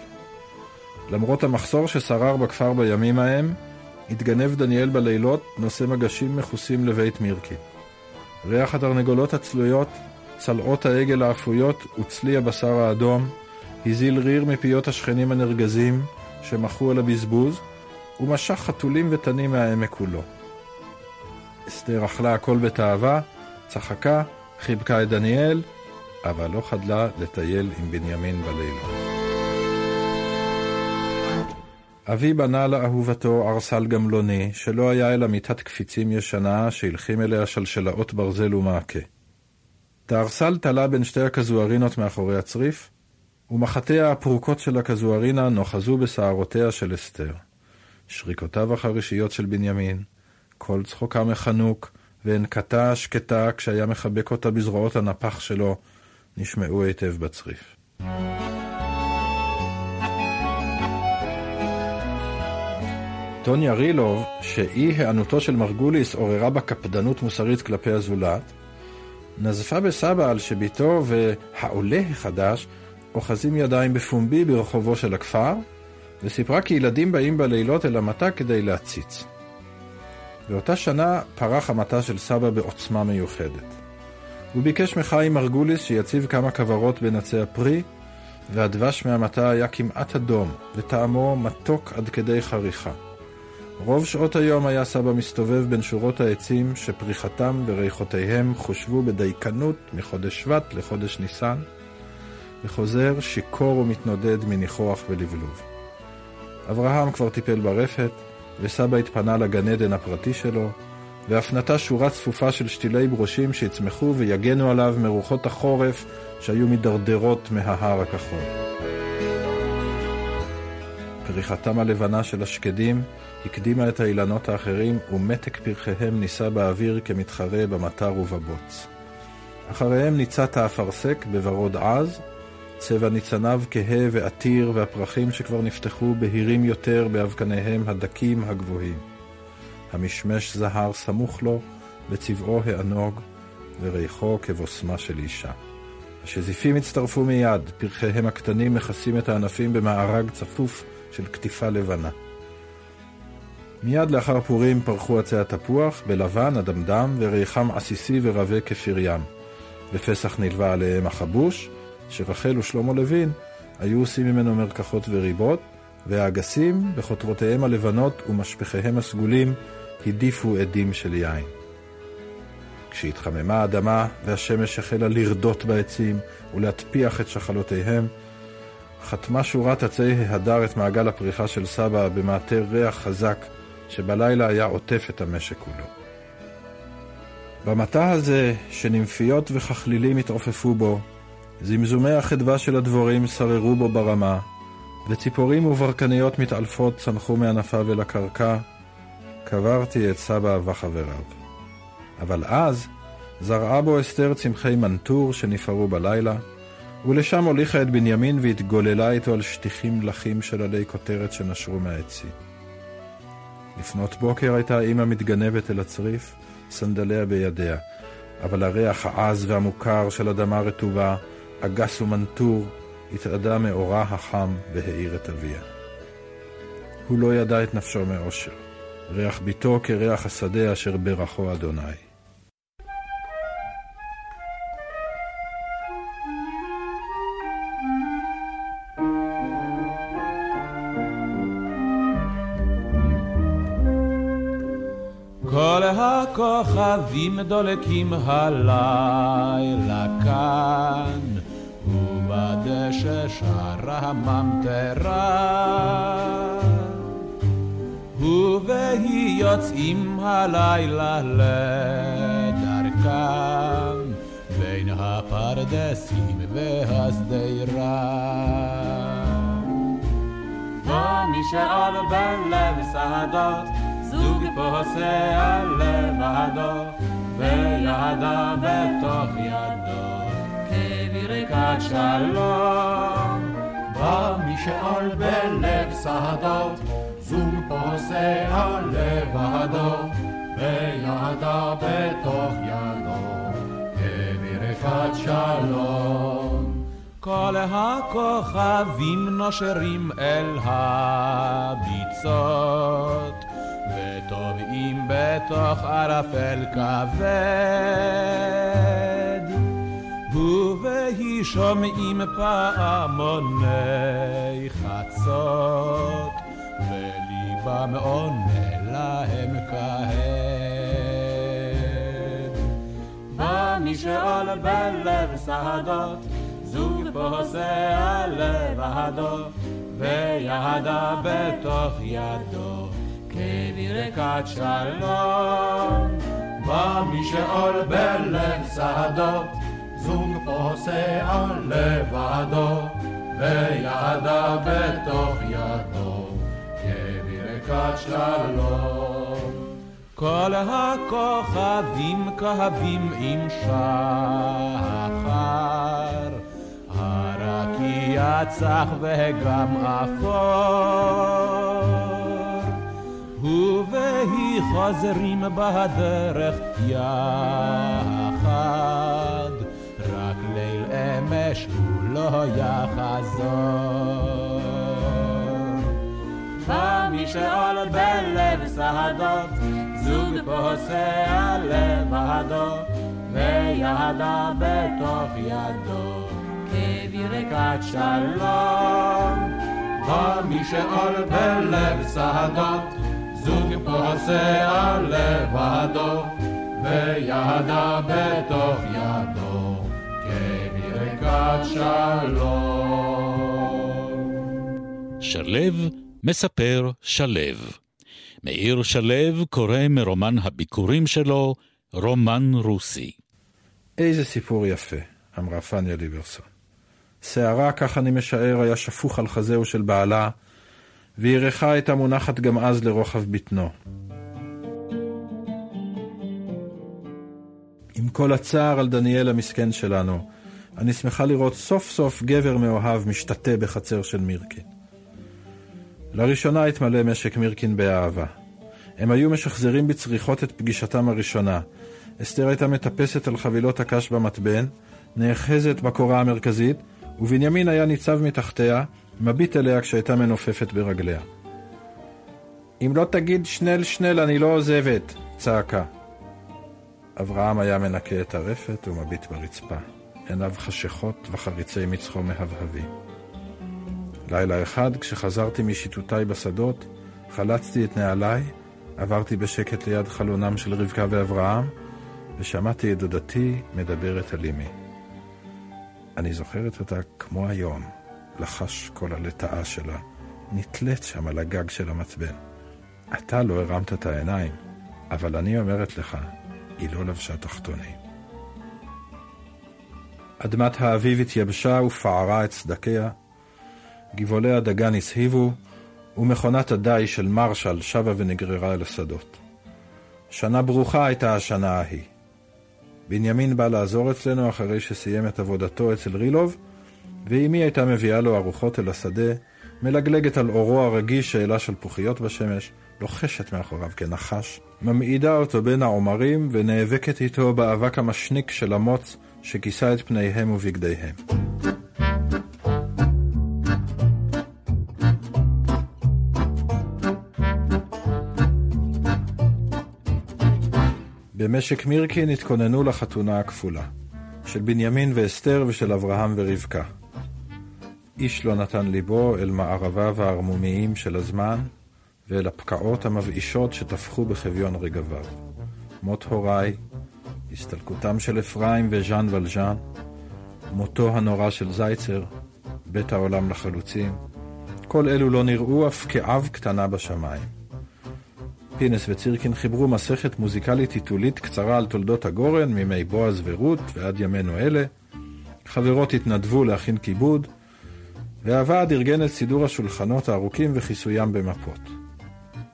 למרות המחסור ששרר בכפר בימים ההם, התגנב דניאל בלילות נושא מגשים מכוסים לבית מירקי. ריח התרנגולות הצלויות, צלעות העגל האפויות וצלי הבשר האדום, הזיל ריר מפיות השכנים הנרגזים שמחו על הבזבוז, ומשך חתולים ותנים מהעמק כולו. אסתר אכלה הכל בתאווה, צחקה, חיבקה את דניאל, אבל לא חדלה לטייל עם בנימין בלילות. אבי בנה לאהובתו ארסל גמלוני, שלא היה אלא מיטת קפיצים ישנה, שהלחים אליה שלשלאות ברזל ומעקה. את הארסל תלה בין שתי הכזוארינות מאחורי הצריף, ומחתיה הפרוקות של הכזוארינה נוחזו בשערותיה של אסתר. שריקותיו החרישיות של בנימין, קול צחוקה מחנוק, והנקתה השקטה כשהיה מחבק אותה בזרועות הנפח שלו, נשמעו היטב בצריף. טוניה רילוב, שאי היענותו של מרגוליס עוררה בה קפדנות מוסרית כלפי הזולת, נזפה בסבא על שביתו והעולה החדש אוחזים ידיים בפומבי ברחובו של הכפר, וסיפרה כי ילדים באים בלילות אל המטע כדי להציץ. באותה שנה פרח המטע של סבא בעוצמה מיוחדת. הוא ביקש מחיים מרגוליס שיציב כמה כוורות בין עצי הפרי, והדבש מהמטע היה כמעט אדום, וטעמו מתוק עד כדי חריכה. רוב שעות היום היה סבא מסתובב בין שורות העצים שפריחתם וריחותיהם חושבו בדייקנות מחודש שבט לחודש ניסן, וחוזר שיכור ומתנודד מניחוח ולבלוב. אברהם כבר טיפל ברפת, וסבא התפנה לגן עדן הפרטי שלו, ואף נטע שורה צפופה של שתילי ברושים שיצמחו ויגנו עליו מרוחות החורף שהיו מדרדרות מההר הכחול. פריחתם הלבנה של השקדים הקדימה את האילנות האחרים, ומתק פרחיהם נישא באוויר כמתחרה במטר ובבוץ. אחריהם ניצת האפרסק בוורוד עז, צבע ניצניו כהה ועתיר, והפרחים שכבר נפתחו בהירים יותר באבקניהם הדקים הגבוהים. המשמש זהר סמוך לו, וצבעו הענוג, וריחו כבוסמה של אישה. השזיפים הצטרפו מיד, פרחיהם הקטנים מכסים את הענפים במארג צפוף של קטיפה לבנה. מיד לאחר פורים פרחו עצי התפוח, בלבן, אדמדם, וריחם עסיסי ורבה כפיר ים. בפסח נלווה עליהם החבוש, שרחל ושלמה לוין היו עושים ממנו מרקחות וריבות, והאגסים, בחותרותיהם הלבנות ומשפחיהם הסגולים, הדיפו עדים של יין. כשהתחממה האדמה והשמש החלה לרדות בעצים ולהטפיח את שחלותיהם, חתמה שורת עצי ההדר את מעגל הפריחה של סבא במעטה ריח חזק שבלילה היה עוטף את המשק כולו. במטע הזה, שנמפיות וככלילים התעופפו בו, זמזומי החדווה של הדבורים שררו בו ברמה, וציפורים וברקניות מתעלפות צנחו מענפיו אל הקרקע, קברתי את סבא וחבריו. אבל אז זרעה בו אסתר צמחי מנטור שנפערו בלילה, ולשם הוליכה את בנימין והתגוללה איתו על שטיחים לחים של עלי כותרת שנשרו מהעצים. לפנות בוקר הייתה אמא מתגנבת אל הצריף, סנדליה בידיה, אבל הריח העז והמוכר של אדמה רטובה, אגס ומנטור, התאדה מאורה החם והאיר את אביה. הוא לא ידע את נפשו מאושר. ריח ביתו כריח השדה אשר ברכו אדוני. כל הכוכבים דולקים הלילה כאן, ובדשא שרה הממטרה. ובהי יוצאים הלילה לדרכם בין הפרדסים והשדרה. ומי שעוד בלב שדות, זוג פוסע לבדו, וידה בתוך ידו, כברכת שלום. ומי שעוד בלב שדות, זוג פוסע לבדו, וידה בתוך ידו, כברכת שלום. כל הכוכבים נושרים אל הביצות, וטובעים בתוך ערפל כבד. ובהי שומעים פעמוני חצות, וליבם עונה להם כהד. בא מי שעול בלב שדות, זוג פוסע לבדו, וידה בתוך ידו, כברכת שלום. בא מי שעול בלב שדות, זוג פוסע לבדו, וידה בתוך ידו, כברכת שלום. כל הכוכבים כהבים עם שחר, הרקיע צח וגם אפור. ובהי חוזרים בדרך יחד, לא יחזור. בא מי שעול בלב שדות, זוג פוסע לבדו, וידה בתוך ידו, כברכת שלום. בא מי שעול בלב שדות, זוג פוסע לבדו, וידה בתוך ידו, כברכת שלום. שלו מספר שלו. מאיר שלו קורא מרומן הביקורים שלו, רומן רוסי. איזה סיפור יפה, אמרה פניה ליברסון. שערה, כך אני משער, היה שפוך על חזהו של בעלה, וירחה הייתה מונחת גם אז לרוחב בטנו. עם כל הצער על דניאל המסכן שלנו, אני שמחה לראות סוף סוף גבר מאוהב משתתה בחצר של מירקין. לראשונה התמלא משק מירקין באהבה. הם היו משחזרים בצריחות את פגישתם הראשונה. אסתר הייתה מטפסת על חבילות הקש במתבן, נאחזת בקורה המרכזית, ובנימין היה ניצב מתחתיה, מביט אליה כשהייתה מנופפת ברגליה. אם לא תגיד שנל שנל אני לא עוזבת, צעקה. אברהם היה מנקה את הרפת ומביט ברצפה. עיניו חשכות וחריצי מצחו מהבהבים. לילה אחד, כשחזרתי משיטוטיי בשדות, חלצתי את נעליי, עברתי בשקט ליד חלונם של רבקה ואברהם, ושמעתי את דודתי מדברת על אמי. אני זוכרת אותה כמו היום, לחש כל הלטאה שלה, נתלית שם על הגג של המצבן. אתה לא הרמת את העיניים, אבל אני אומרת לך, היא לא לבשה תחתונים. אדמת האביב התייבשה ופערה את סדקיה, גבעולי הדגן הסהיבו, ומכונת הדי של מרשל שבה ונגררה אל השדות. שנה ברוכה הייתה השנה ההיא. בנימין בא לעזור אצלנו אחרי שסיים את עבודתו אצל רילוב, ואמי הייתה מביאה לו ארוחות אל השדה, מלגלגת על אורו הרגיש שאלה של פוחיות בשמש, לוחשת מאחוריו כנחש, ממעידה אותו בין העומרים ונאבקת איתו באבק המשניק של המוץ שכיסה את פניהם ובגדיהם. במשק מירקין התכוננו לחתונה הכפולה, של בנימין ואסתר ושל אברהם ורבקה. איש לא נתן ליבו אל מערביו הערמומיים של הזמן, ואל הפקעות המבאישות שטפחו בחביון רגביו. מות הוריי, הסתלקותם של אפרים וז'אן ולז'אן, מותו הנורא של זייצר, בית העולם לחלוצים, כל אלו לא נראו אף כאב קטנה בשמיים. פינס וצירקין חיברו מסכת מוזיקלית היתולית קצרה על תולדות הגורן, מימי בועז ורות ועד ימינו אלה. חברות התנדבו להכין כיבוד, והוועד ארגן את סידור השולחנות הארוכים וכיסוים במפות.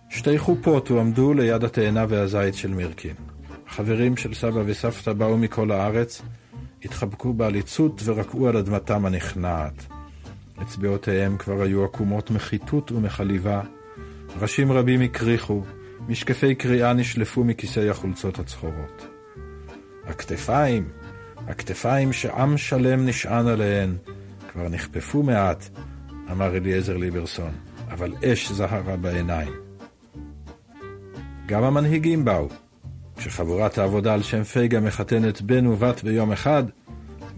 שתי חופות הועמדו ליד התאנה והזית של מירקין. החברים של סבא וסבתא באו מכל הארץ, התחבקו בעליצות ורקעו על אדמתם הנכנעת. אצבעותיהם כבר היו עקומות מחיתות ומחליבה, ראשים רבים הקריחו, משקפי קריאה נשלפו מכיסי החולצות הצחורות. הכתפיים, הכתפיים שעם שלם נשען עליהן, כבר נכפפו מעט, אמר אליעזר ליברסון, אבל אש זהרה בעיניים. גם המנהיגים באו. כשחבורת העבודה על שם פייגה מחתנת בן ובת ביום אחד,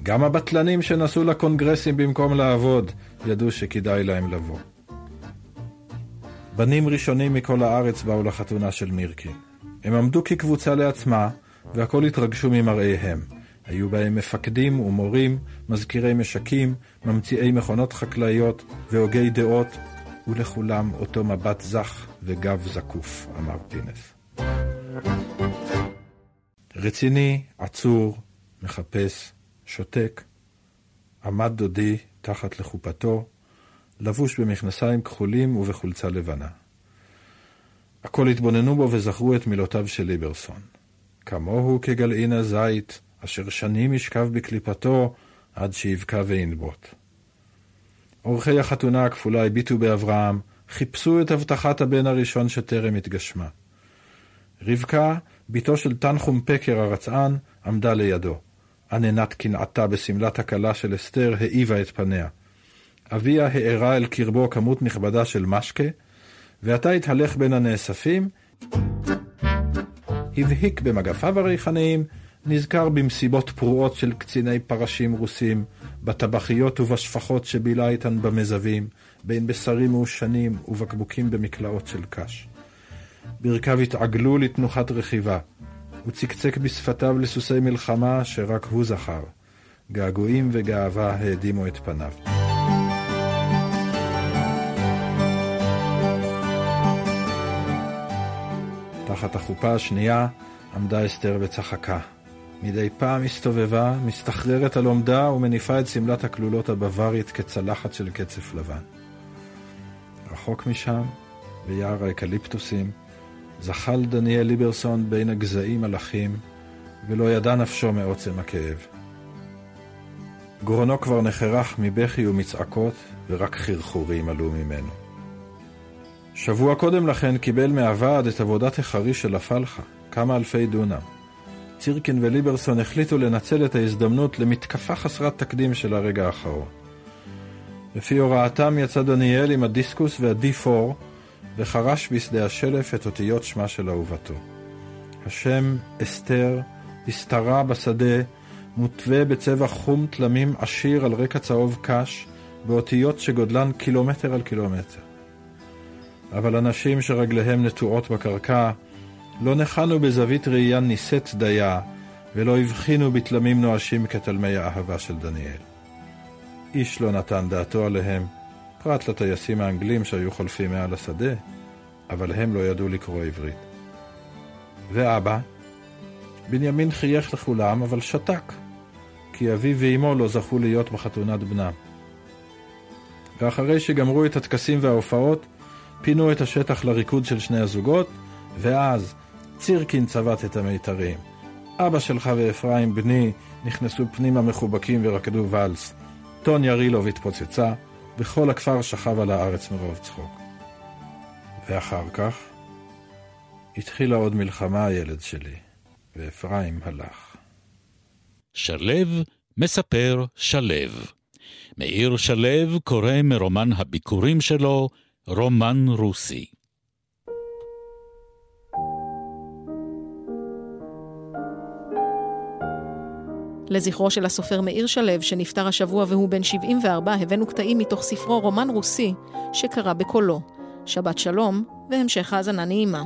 גם הבטלנים שנסעו לקונגרסים במקום לעבוד, ידעו שכדאי להם לבוא. בנים ראשונים מכל הארץ באו לחתונה של מירקין. הם עמדו כקבוצה לעצמה, והכל התרגשו ממראיהם. היו בהם מפקדים ומורים, מזכירי משקים, ממציאי מכונות חקלאיות והוגי דעות, ולכולם אותו מבט זך וגב זקוף, אמר פינס. רציני, עצור, מחפש, שותק, עמד דודי תחת לחופתו, לבוש במכנסיים כחולים ובחולצה לבנה. הכל התבוננו בו וזכרו את מילותיו של ליברסון. כמוהו כגלעין הזית, אשר שנים ישכב בקליפתו עד שיבקע וינבוט. אורחי החתונה הכפולה הביטו באברהם, חיפשו את הבטחת הבן הראשון שטרם התגשמה. רבקה, בתו של תנחום פקר הרצען, עמדה לידו. עננת קנאתה בשמלת הכלה של אסתר העיבה את פניה. אביה הארה אל קרבו כמות נכבדה של משקה, ועתה התהלך בין הנאספים, הבהיק במגפיו הריחניים, נזכר במסיבות פרועות של קציני פרשים רוסים, בטבחיות ובשפחות שבילה איתן במזווים, בין בשרים מעושנים ובקבוקים במקלעות של קש. ברכיו התעגלו לתנוחת רכיבה. הוא צקצק בשפתיו לסוסי מלחמה שרק הוא זכר. געגועים וגאווה האדימו את פניו. תחת החופה השנייה עמדה אסתר וצחקה. מדי פעם הסתובבה, מסתחררת על עומדה ומניפה את שמלת הכלולות הבווארית כצלחת של קצף לבן. רחוק משם, ביער האקליפטוסים, זחל דניאל ליברסון בין הגזעים מלאכים, ולא ידע נפשו מעוצם הכאב. גרונו כבר נחרך מבכי ומצעקות, ורק חרחורים עלו ממנו. שבוע קודם לכן קיבל מהוועד את עבודת החריש של הפלחה, כמה אלפי דונם. צירקין וליברסון החליטו לנצל את ההזדמנות למתקפה חסרת תקדים של הרגע האחרון. לפי הוראתם יצא דניאל עם הדיסקוס וה-D4 וחרש בשדה השלף את אותיות שמה של אהובתו. השם אסתר הסתרה בשדה, מותווה בצבע חום תלמים עשיר על רקע צהוב קש, באותיות שגודלן קילומטר על קילומטר. אבל אנשים שרגליהם נטועות בקרקע, לא נחנו בזווית ראייה נישאת דייה, ולא הבחינו בתלמים נואשים כתלמי האהבה של דניאל. איש לא נתן דעתו עליהם, פרט לטייסים האנגלים שהיו חולפים מעל השדה, אבל הם לא ידעו לקרוא עברית. ואבא? בנימין חייך לכולם, אבל שתק, כי אביו ואמו לא זכו להיות בחתונת בנם. ואחרי שגמרו את הטקסים וההופעות, פינו את השטח לריקוד של שני הזוגות, ואז צירקין צבט את המיתרים. אבא שלך ואפרים בני נכנסו פנימה מחובקים ורקדו ואלס. טוניה רילוב התפוצצה, וכל הכפר שכב על הארץ מרוב צחוק. ואחר כך התחילה עוד מלחמה הילד שלי, ואפרים הלך. שלו מספר שלו. מאיר שלו קורא מרומן הביקורים שלו, רומן רוסי. לזכרו של הסופר מאיר שלו, שנפטר השבוע והוא בן 74, הבאנו קטעים מתוך ספרו רומן רוסי, שקרא בקולו. שבת שלום, והמשך האזנה נעימה.